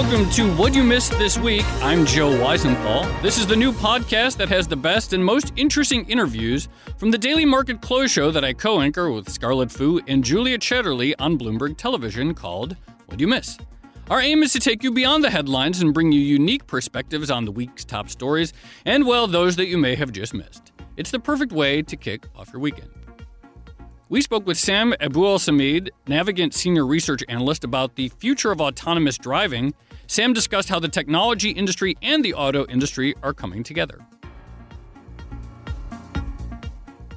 welcome to What You Missed This Week. I'm Joe Weisenthal. This is the new podcast that has the best and most interesting interviews from the Daily Market Close show that I co anchor with Scarlet Fu and Julia Chatterley on Bloomberg Television called What You Miss. Our aim is to take you beyond the headlines and bring you unique perspectives on the week's top stories and, well, those that you may have just missed. It's the perfect way to kick off your weekend. We spoke with Sam Abuelsamid, Navigant Senior Research Analyst, about the future of autonomous driving. Sam discussed how the technology industry and the auto industry are coming together.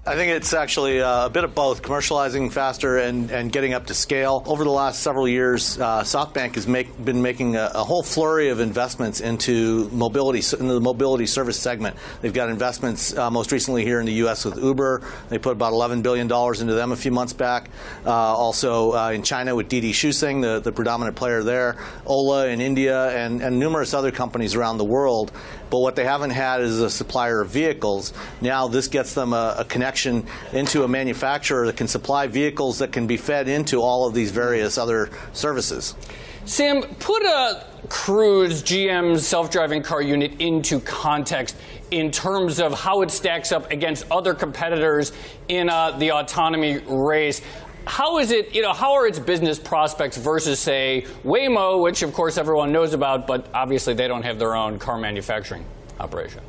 I think it's actually uh, a bit of both, commercializing faster and, and getting up to scale. Over the last several years, uh, SoftBank has make, been making a, a, whole flurry of investments into mobility, into the mobility service segment. They've got investments uh, most recently here in the U.S. with Uber. They put about $11 billion into them a few months back. Uh, also uh, in China with Didi Chuxing, the, the predominant player there. Ola in India, and, and numerous other companies around the world. But what they haven't had is a supplier of vehicles. Now this gets them a, a connection into a manufacturer that can supply vehicles that can be fed into all of these various other services. Sam, put a Cruise GM's self-driving car unit into context in terms of how it stacks up against other competitors in uh, the autonomy race how is it, you know, how are its business prospects versus, say, Waymo, which of course everyone knows about, but obviously they don't have their own car manufacturing operation?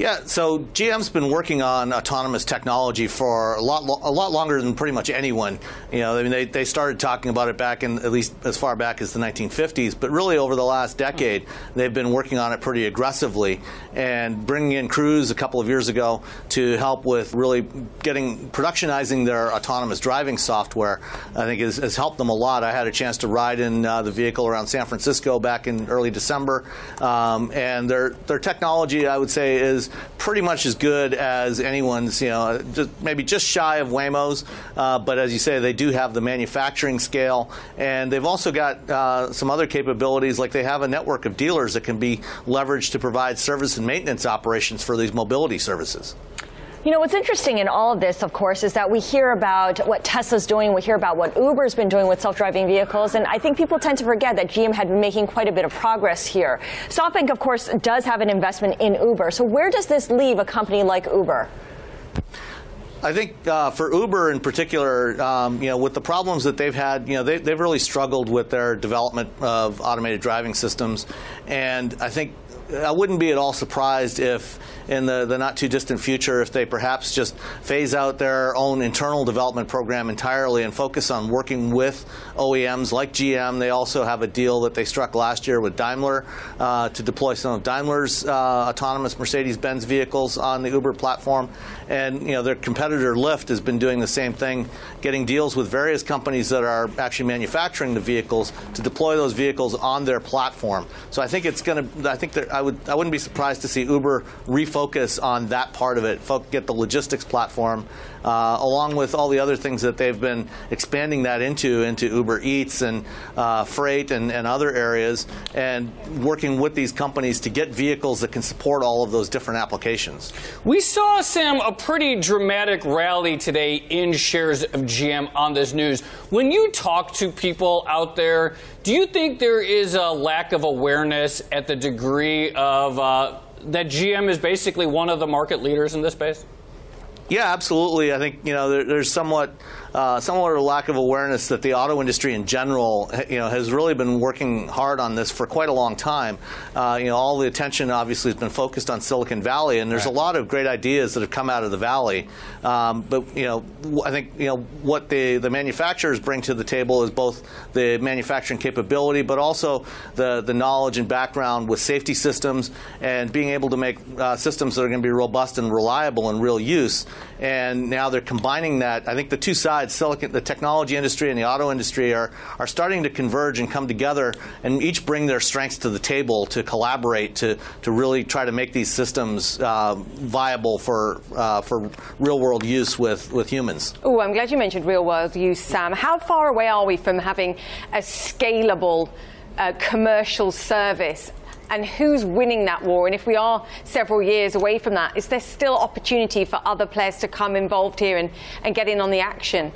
Yeah, so GM's been working on autonomous technology for a lot, a lot longer than pretty much anyone. You know, I mean, they, they started talking about it back in at least as far back as the 1950s, but really over the last decade, they've been working on it pretty aggressively and bringing in Cruise a couple of years ago to help with really getting productionizing their autonomous driving software. I think has, has helped them a lot. I had a chance to ride in uh, the vehicle around San Francisco back in early December, um, and their their technology, I would say, is pretty much as good as anyone's, you know, just maybe just shy of Waymo's. Uh, but as you say, they do have the manufacturing scale, and they've also got uh, some other capabilities, like they have a network of dealers that can be leveraged to provide service and maintenance operations for these mobility services. You know, what's interesting in all of this, of course, is that we hear about what Tesla's doing, we hear about what Uber's been doing with self-driving vehicles, and I think people tend to forget that GM had been making quite a bit of progress here. SoftBank, of course, does have an investment in Uber. So where does this leave a company like Uber? I think uh, for Uber in particular, um, you know, with the problems that they've had, you know, they, they've really struggled with their development of automated driving systems, and I think I wouldn't be at all surprised if in the, the not too distant future if they perhaps just phase out their own internal development program entirely and focus on working with OEMs like GM. They also have a deal that they struck last year with Daimler uh, to deploy some of Daimler's uh, autonomous Mercedes-Benz vehicles on the Uber platform. And you know their competitor Lyft has been doing the same thing, getting deals with various companies that are actually manufacturing the vehicles to deploy those vehicles on their platform. So I think it's going to. I think that I would. I wouldn't be surprised to see Uber refocus on that part of it, get the logistics platform, uh, along with all the other things that they've been expanding that into, into Uber Eats and uh, freight and, and other areas, and working with these companies to get vehicles that can support all of those different applications. We saw, Sam, a pretty dramatic rally today in shares of GM on this news. When you talk to people out there, do you think there is a lack of awareness at the degree of uh, that GM is basically one of the market leaders in this space? Yeah, absolutely. I think you know there, there's somewhat uh, somewhat of a lack of awareness that the auto industry in general, you know, has really been working hard on this for quite a long time. Uh, you know, all the attention obviously has been focused on Silicon Valley, and there's right. a lot of great ideas that have come out of the valley. Um, but you know, I think you know what the the manufacturers bring to the table is both the manufacturing capability, but also the the knowledge and background with safety systems and being able to make uh, systems that are going to be robust and reliable in real use. And now they're combining that. I think the two sides silicon, the technology industry and the auto industry, are, are starting to converge and come together and each bring their strengths to the table to collaborate to, to really try to make these systems uh, viable for, uh, for real world use with, with humans. Oh, I'm glad you mentioned real world use, Sam. How far away are we from having a scalable uh, commercial service and who's winning that war? And if we are several years away from that, is there still opportunity for other players to come involved here and, and get in on the action?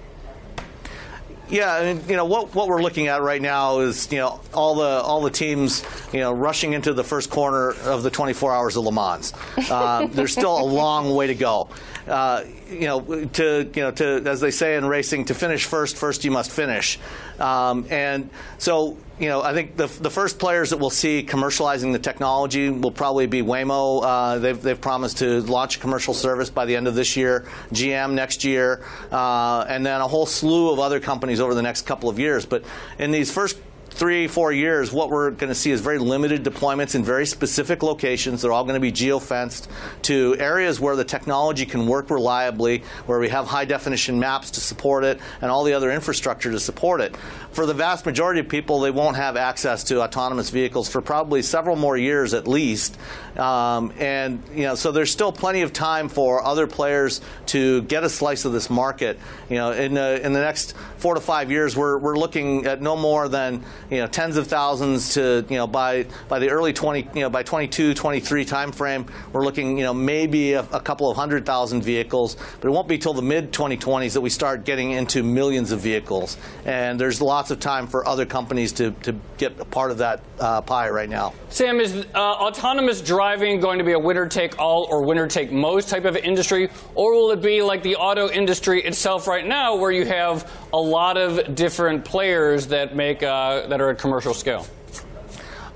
Yeah, and you know what what we're looking at right now is you know all the all the teams you know rushing into the first corner of the 24 hours of Le Mans. Uh, there's still a long way to go. Uh, you know, to you know, to as they say in racing, to finish first, first you must finish. Um, and so, you know, I think the, the first players that we'll see commercializing the technology will probably be Waymo. Uh, they've, they've promised to launch a commercial service by the end of this year, GM next year, uh, and then a whole slew of other companies over the next couple of years. But in these first three, four years, what we're going to see is very limited deployments in very specific locations. They're all going to be geofenced to areas where the technology can work reliably, where we have high definition maps to support it, and all the other infrastructure to support it. For the vast majority of people, they won't have access to autonomous vehicles for probably several more years at least. Um, and you know, so there's still plenty of time for other players to get a slice of this market. You know, in, uh, in the next four to five years, we're, we're looking at no more than you know tens of thousands to you know by by the early 20 you know by 22 23 timeframe we're looking you know maybe a, a couple of hundred thousand vehicles but it won't be till the mid 2020s that we start getting into millions of vehicles. And there's lots of time for other companies to, to get a part of that uh, pie right now. Sam is uh, autonomous driving going to be a winner take all or winner take most type of industry? Or will it be like the auto industry itself right now where you have a lot of different players that make uh, that are at commercial scale?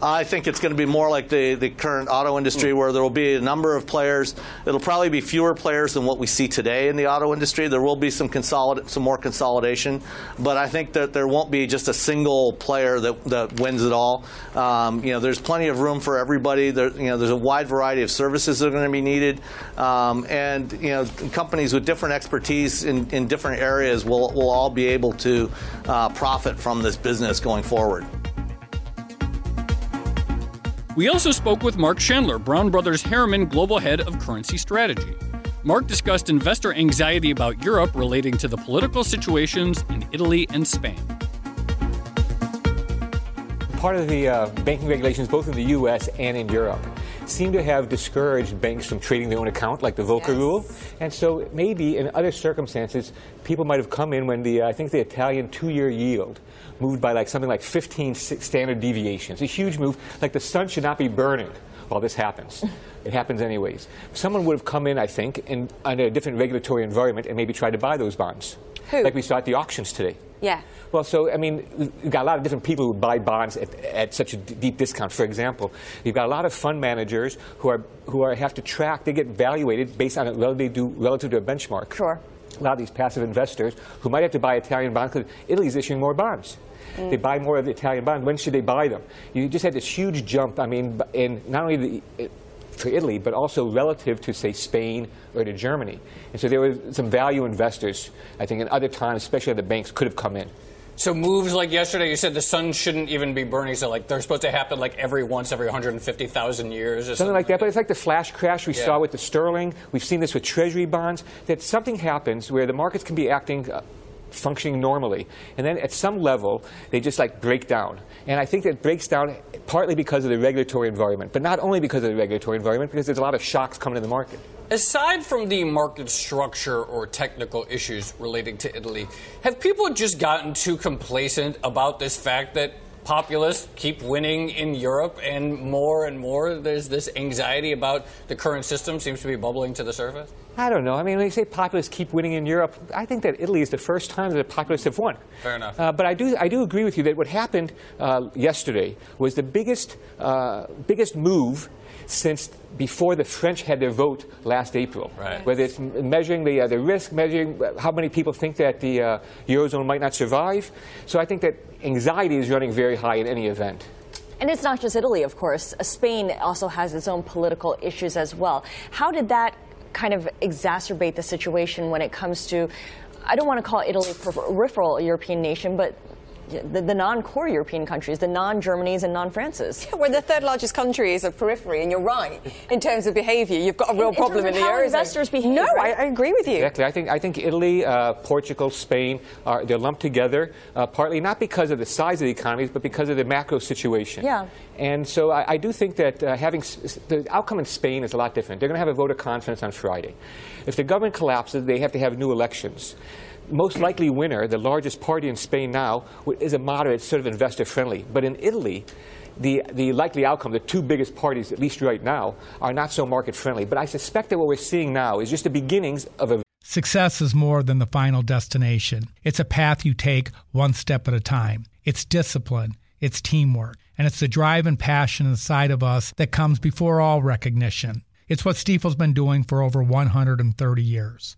I think it's going to be more like the, the current auto industry where there will be a number of players. It'll probably be fewer players than what we see today in the auto industry. There will be some consolid- some more consolidation, but I think that there won't be just a single player that, that wins it all. Um, you know, there's plenty of room for everybody. There, you know, there's a wide variety of services that are going to be needed, um, and you know, companies with different expertise in, in different areas will, will all be able to uh, profit from this business going forward. We also spoke with Mark Chandler, Brown Brothers Harriman Global Head of Currency Strategy. Mark discussed investor anxiety about Europe relating to the political situations in Italy and Spain. Part of the uh, banking regulations, both in the U.S. and in Europe, seem to have discouraged banks from trading their own account, like the Volcker yes. rule. And so maybe in other circumstances, people might have come in when the, uh, I think the Italian two-year yield moved by like something like 15 standard deviations. A huge move. Like the sun should not be burning while this happens. it happens anyways. Someone would have come in, I think, in, under a different regulatory environment and maybe tried to buy those bonds. Who? Like we saw at the auctions today. Yeah. Well, so, I mean, you've got a lot of different people who buy bonds at, at such a deep discount. For example, you've got a lot of fund managers who, are, who are, have to track, they get valuated based on what they do relative to a benchmark. Sure. A lot of these passive investors who might have to buy Italian bonds because Italy's issuing more bonds. Mm. They buy more of the Italian bonds. When should they buy them? You just had this huge jump. I mean, in not only the, for Italy, but also relative to, say, Spain or to Germany. And so there were some value investors, I think, in other times, especially the banks, could have come in. So moves like yesterday, you said the sun shouldn't even be burning. So like they're supposed to happen like every once every 150,000 years, or something, something like that. But it's like the flash crash we yeah. saw with the sterling. We've seen this with Treasury bonds. That something happens where the markets can be acting uh, functioning normally. And then at some level, they just like break down. And I think that breaks down partly because of the regulatory environment, but not only because of the regulatory environment, because there's a lot of shocks coming to the market. Aside from the market structure or technical issues relating to Italy, have people just gotten too complacent about this fact that populists keep winning in Europe, and more and more there's this anxiety about the current system seems to be bubbling to the surface? I don't know. I mean, when you say populists keep winning in Europe, I think that Italy is the first time that the populists have won. Fair enough. Uh, but I do, I do agree with you that what happened uh, yesterday was the biggest, uh, biggest move since before the French had their vote last April. Right. Whether it's measuring the, uh, the risk, measuring how many people think that the uh, Eurozone might not survive. So I think that anxiety is running very high in any event. And it's not just Italy, of course. Spain also has its own political issues as well. How did that kind of exacerbate the situation when it comes to, I don't want to call Italy peripheral European nation, but the, the non-core European countries, the non-Germanys and non-Frances. Yeah, we're the third largest country is a periphery, and you're right in terms of behaviour. You've got a real in, problem in, in the eurozone. investors behave. No, right? I, I, agree with you. Exactly. I think I think Italy, uh, Portugal, Spain are they're lumped together uh, partly not because of the size of the economies, but because of the macro situation. Yeah. And so I, I do think that uh, having the outcome in Spain is a lot different. They're going to have a vote of confidence on Friday. If the government collapses, they have to have new elections most likely winner, the largest party in Spain now, is a moderate, sort of investor friendly. But in Italy, the, the likely outcome, the two biggest parties, at least right now, are not so market friendly. But I suspect that what we're seeing now is just the beginnings of a. Success is more than the final destination. It's a path you take one step at a time. It's discipline, it's teamwork, and it's the drive and passion inside of us that comes before all recognition. It's what Stifel's been doing for over 130 years.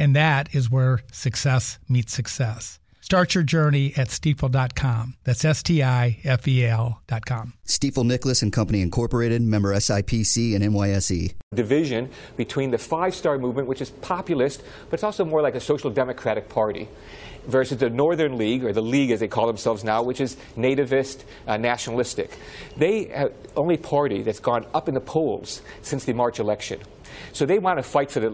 And that is where success meets success. Start your journey at stifel.com. That's S T I F E L.com. Stifel Nicolaus and Company Incorporated, member SIPC and NYSE. Division between the five star movement, which is populist, but it's also more like a social democratic party, versus the Northern League, or the League as they call themselves now, which is nativist, uh, nationalistic. They are the only party that's gone up in the polls since the March election. So they want to fight for the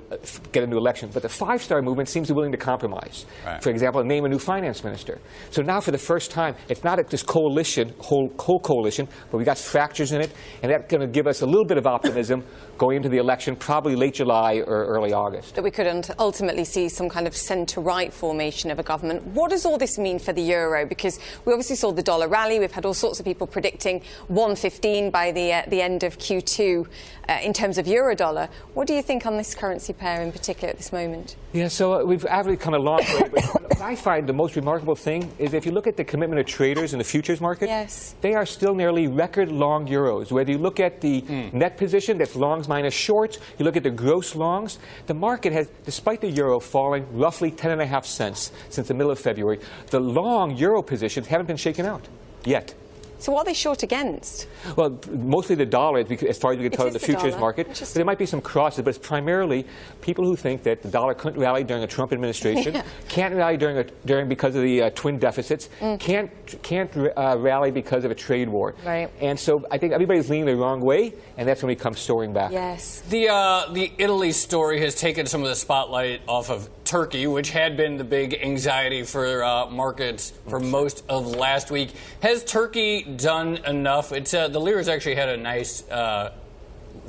get a new election, but the Five Star Movement seems willing to compromise. Right. For example, name a new finance minister. So now, for the first time, it's not this coalition, whole, whole coalition, but we got fractures in it, and that's going to give us a little bit of optimism going into the election, probably late July or early August. That we could ultimately see some kind of centre-right formation of a government. What does all this mean for the euro? Because we obviously saw the dollar rally. We've had all sorts of people predicting 115 by the uh, the end of Q2 uh, in terms of euro dollar. What do you think on this currency pair in particular at this moment? Yeah, so uh, we've actually come a long way. But what I find the most remarkable thing is if you look at the commitment of traders in the futures market, yes. they are still nearly record long euros. Whether you look at the mm. net position, that's longs minus shorts, you look at the gross longs, the market has, despite the euro falling roughly 10 and a half cents since the middle of February, the long euro positions haven't been shaken out yet. So what are they short against? Well, mostly the dollar, as far as we can tell in the, the futures dollar. market. But there might be some crosses, but it's primarily people who think that the dollar couldn't rally during a Trump administration, yeah. can't rally during, a, during because of the uh, twin deficits, mm. can't can't uh, rally because of a trade war. Right. And so I think everybody's leaning the wrong way, and that's when we come soaring back. Yes. The uh, the Italy story has taken some of the spotlight off of Turkey, which had been the big anxiety for uh, markets for most of last week. Has Turkey done enough? It's uh, the lira's actually had a nice uh,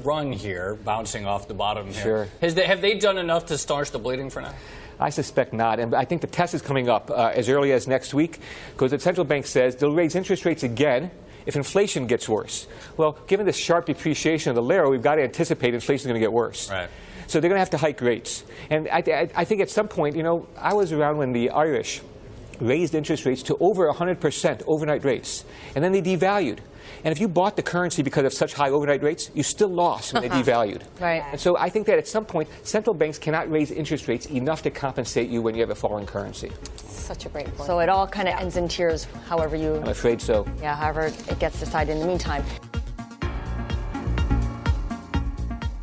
run here, bouncing off the bottom here. Sure. Has they, have they done enough to staunch the bleeding for now? I suspect not. And I think the test is coming up uh, as early as next week because the central bank says they'll raise interest rates again if inflation gets worse. Well, given the sharp depreciation of the lira, we've got to anticipate inflation is going to get worse. Right. So they're going to have to hike rates. And I, th- I think at some point, you know, I was around when the Irish raised interest rates to over 100% overnight rates, and then they devalued. And if you bought the currency because of such high overnight rates, you still lost when they devalued. Right. And so I think that at some point, central banks cannot raise interest rates enough to compensate you when you have a falling currency. Such a great point. So it all kind of ends in tears, however you. I'm afraid so. Yeah, however it gets decided in the meantime.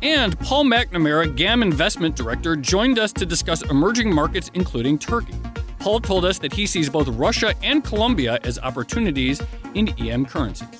And Paul McNamara, GAM Investment Director, joined us to discuss emerging markets, including Turkey. Paul told us that he sees both Russia and Colombia as opportunities in EM currencies.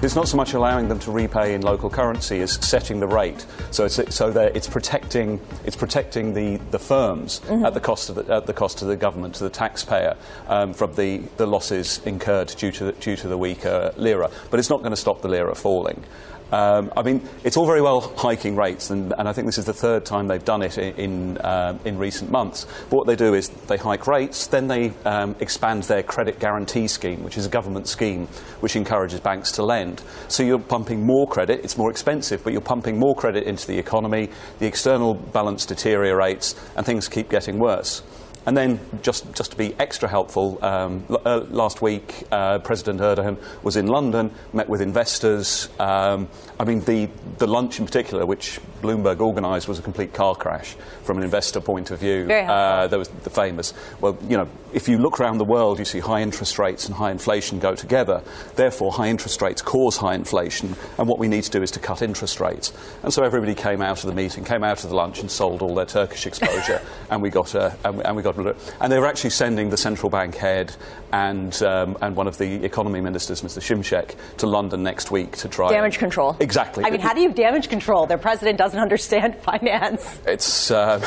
It's not so much allowing them to repay in local currency as setting the rate. So it's so that it's protecting it's protecting the, the firms mm-hmm. at the cost of the, at the cost of the government to the taxpayer um, from the, the losses incurred due to the, due to the weaker lira. But it's not going to stop the lira falling. Um, I mean, it's all very well hiking rates, and, and I think this is the third time they've done it in, in, uh, in recent months. But what they do is they hike rates, then they um, expand their credit guarantee scheme, which is a government scheme which encourages banks to lend. So you're pumping more credit, it's more expensive, but you're pumping more credit into the economy, the external balance deteriorates, and things keep getting worse. And then, just, just to be extra helpful, um, l- uh, last week uh, President Erdogan was in London, met with investors. Um, I mean, the, the lunch in particular, which Bloomberg organised, was a complete car crash from an investor point of view. Very uh, there was the famous, well, you know, if you look around the world, you see high interest rates and high inflation go together. Therefore, high interest rates cause high inflation, and what we need to do is to cut interest rates. And so everybody came out of the meeting, came out of the lunch, and sold all their Turkish exposure, and we got a, and, and we got and they were actually sending the central bank head and, um, and one of the economy ministers, Mr. Shimshek, to London next week to try damage control. Exactly. I mean, how do you damage control? Their president doesn't understand finance. It's uh,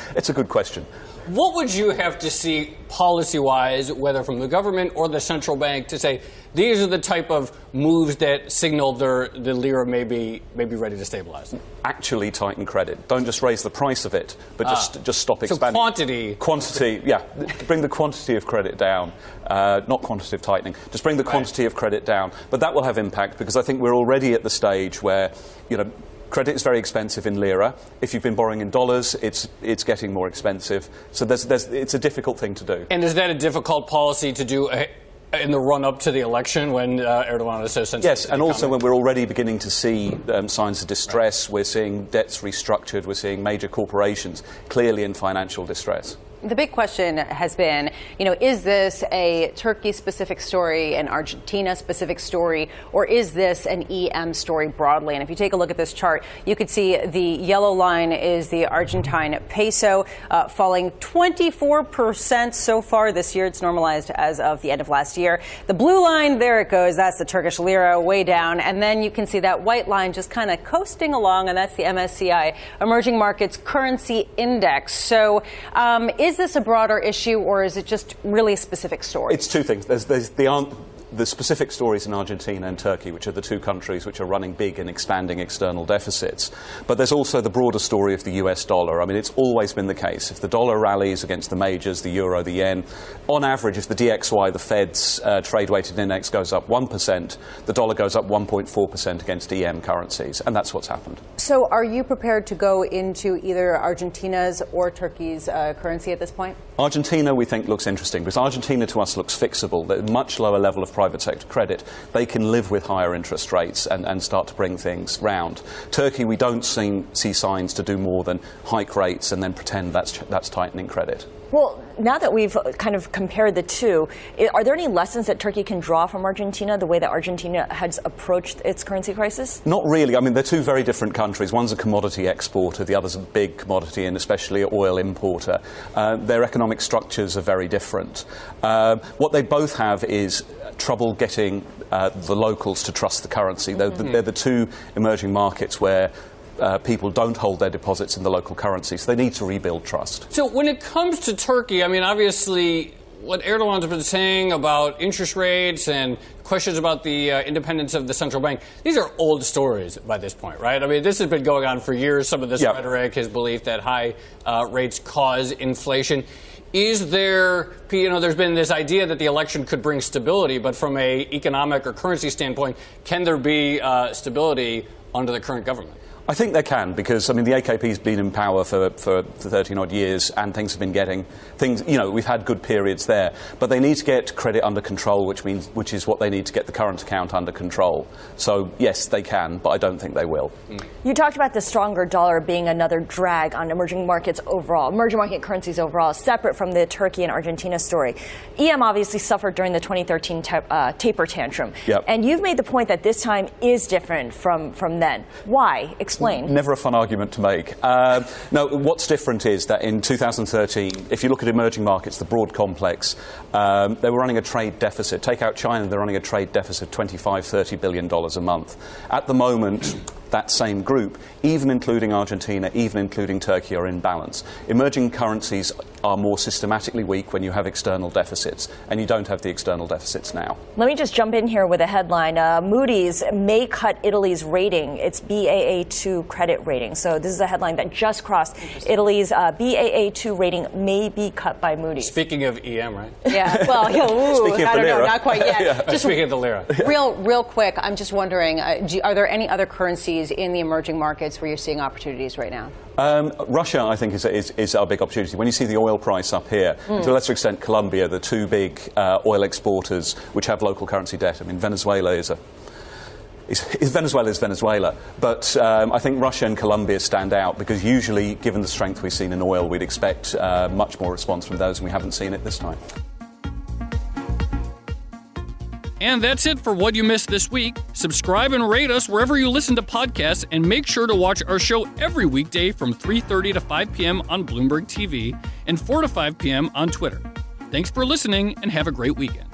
it's a good question. What would you have to see policy wise, whether from the government or the central bank, to say these are the type of moves that signal their, the lira may be, may be ready to stabilize? Actually, tighten credit. Don't just raise the price of it, but just, ah. just stop expanding. So quantity. Quantity, yeah. bring the quantity of credit down, uh, not quantitative tightening. Just bring the quantity right. of credit down. But that will have impact because I think we're already at the stage where, you know, Credit is very expensive in lira. If you've been borrowing in dollars, it's, it's getting more expensive. So there's, there's, it's a difficult thing to do. And is that a difficult policy to do uh, in the run up to the election when uh, Erdogan is so sensitive? Yes, and also when we're already beginning to see um, signs of distress, right. we're seeing debts restructured, we're seeing major corporations clearly in financial distress the big question has been, you know, is this a Turkey specific story, an Argentina specific story, or is this an EM story broadly? And if you take a look at this chart, you could see the yellow line is the Argentine peso uh, falling 24% so far this year. It's normalized as of the end of last year. The blue line, there it goes. That's the Turkish lira way down. And then you can see that white line just kind of coasting along, and that's the MSCI Emerging Markets Currency Index. So um, is is this a broader issue or is it just really a specific story? It's two things. There's, there's the, the specific stories in Argentina and Turkey, which are the two countries which are running big and expanding external deficits. But there's also the broader story of the US dollar. I mean, it's always been the case. If the dollar rallies against the majors, the euro, the yen, on average, if the DXY, the Fed's uh, trade weighted index, goes up 1%, the dollar goes up 1.4% against EM currencies. And that's what's happened. So, are you prepared to go into either Argentina's or Turkey's uh, currency at this point? Argentina, we think, looks interesting because Argentina to us looks fixable. There's much lower level of private sector credit. They can live with higher interest rates and, and start to bring things round. Turkey, we don't see, see signs to do more than hike rates and then pretend that's, that's tightening credit. Well, now that we've kind of compared the two, are there any lessons that Turkey can draw from Argentina, the way that Argentina has approached its currency crisis? Not really. I mean, they're two very different countries. One's a commodity exporter, the other's a big commodity and especially oil importer. Uh, their economic structures are very different. Uh, what they both have is trouble getting uh, the locals to trust the currency. They're, mm-hmm. they're the two emerging markets where uh, people don't hold their deposits in the local currency. So they need to rebuild trust. So when it comes to Turkey, I mean, obviously, what Erdogan's been saying about interest rates and questions about the uh, independence of the central bank, these are old stories by this point, right? I mean, this has been going on for years. Some of this yep. rhetoric, his belief that high uh, rates cause inflation. Is there, you know, there's been this idea that the election could bring stability, but from a economic or currency standpoint, can there be uh, stability under the current government? I think they can because I mean the AKP's been in power for, for, for 13 odd years and things have been getting things you know we've had good periods there but they need to get credit under control which means which is what they need to get the current account under control so yes they can but I don't think they will. You talked about the stronger dollar being another drag on emerging markets overall emerging market currencies overall separate from the Turkey and Argentina story. EM obviously suffered during the 2013 ta- uh, taper tantrum yep. and you've made the point that this time is different from from then. Why? Explain. Never a fun argument to make. Uh, no, what's different is that in 2013, if you look at emerging markets, the broad complex, um, they were running a trade deficit. Take out China, they're running a trade deficit $25, 30 billion dollars a month. At the moment, that same group, even including Argentina, even including Turkey, are in balance. Emerging currencies are more systematically weak when you have external deficits, and you don't have the external deficits now. Let me just jump in here with a headline. Uh, Moody's may cut Italy's rating, its BAA2 credit rating. So this is a headline that just crossed. Italy's uh, BAA2 rating may be cut by Moody's. Speaking of EM, right? Yeah, well, you know, ooh, Speaking of I the don't know, lira. not quite yet. Yeah. Just Speaking of the lira. real, real quick, I'm just wondering, uh, do, are there any other currencies in the emerging markets where you're seeing opportunities right now? Um, Russia, I think, is, is, is our big opportunity. When you see the oil price up here, Hmm. to a lesser extent, Colombia, the two big uh, oil exporters which have local currency debt. I mean, Venezuela is a is, is Venezuela is Venezuela, but um, I think Russia and Colombia stand out because usually, given the strength we've seen in oil, we'd expect uh, much more response from those, and we haven't seen it this time. And that's it for What You Missed This Week. Subscribe and rate us wherever you listen to podcasts, and make sure to watch our show every weekday from 3.30 to 5 p.m. on Bloomberg TV and 4 to 5 p.m. on Twitter. Thanks for listening, and have a great weekend.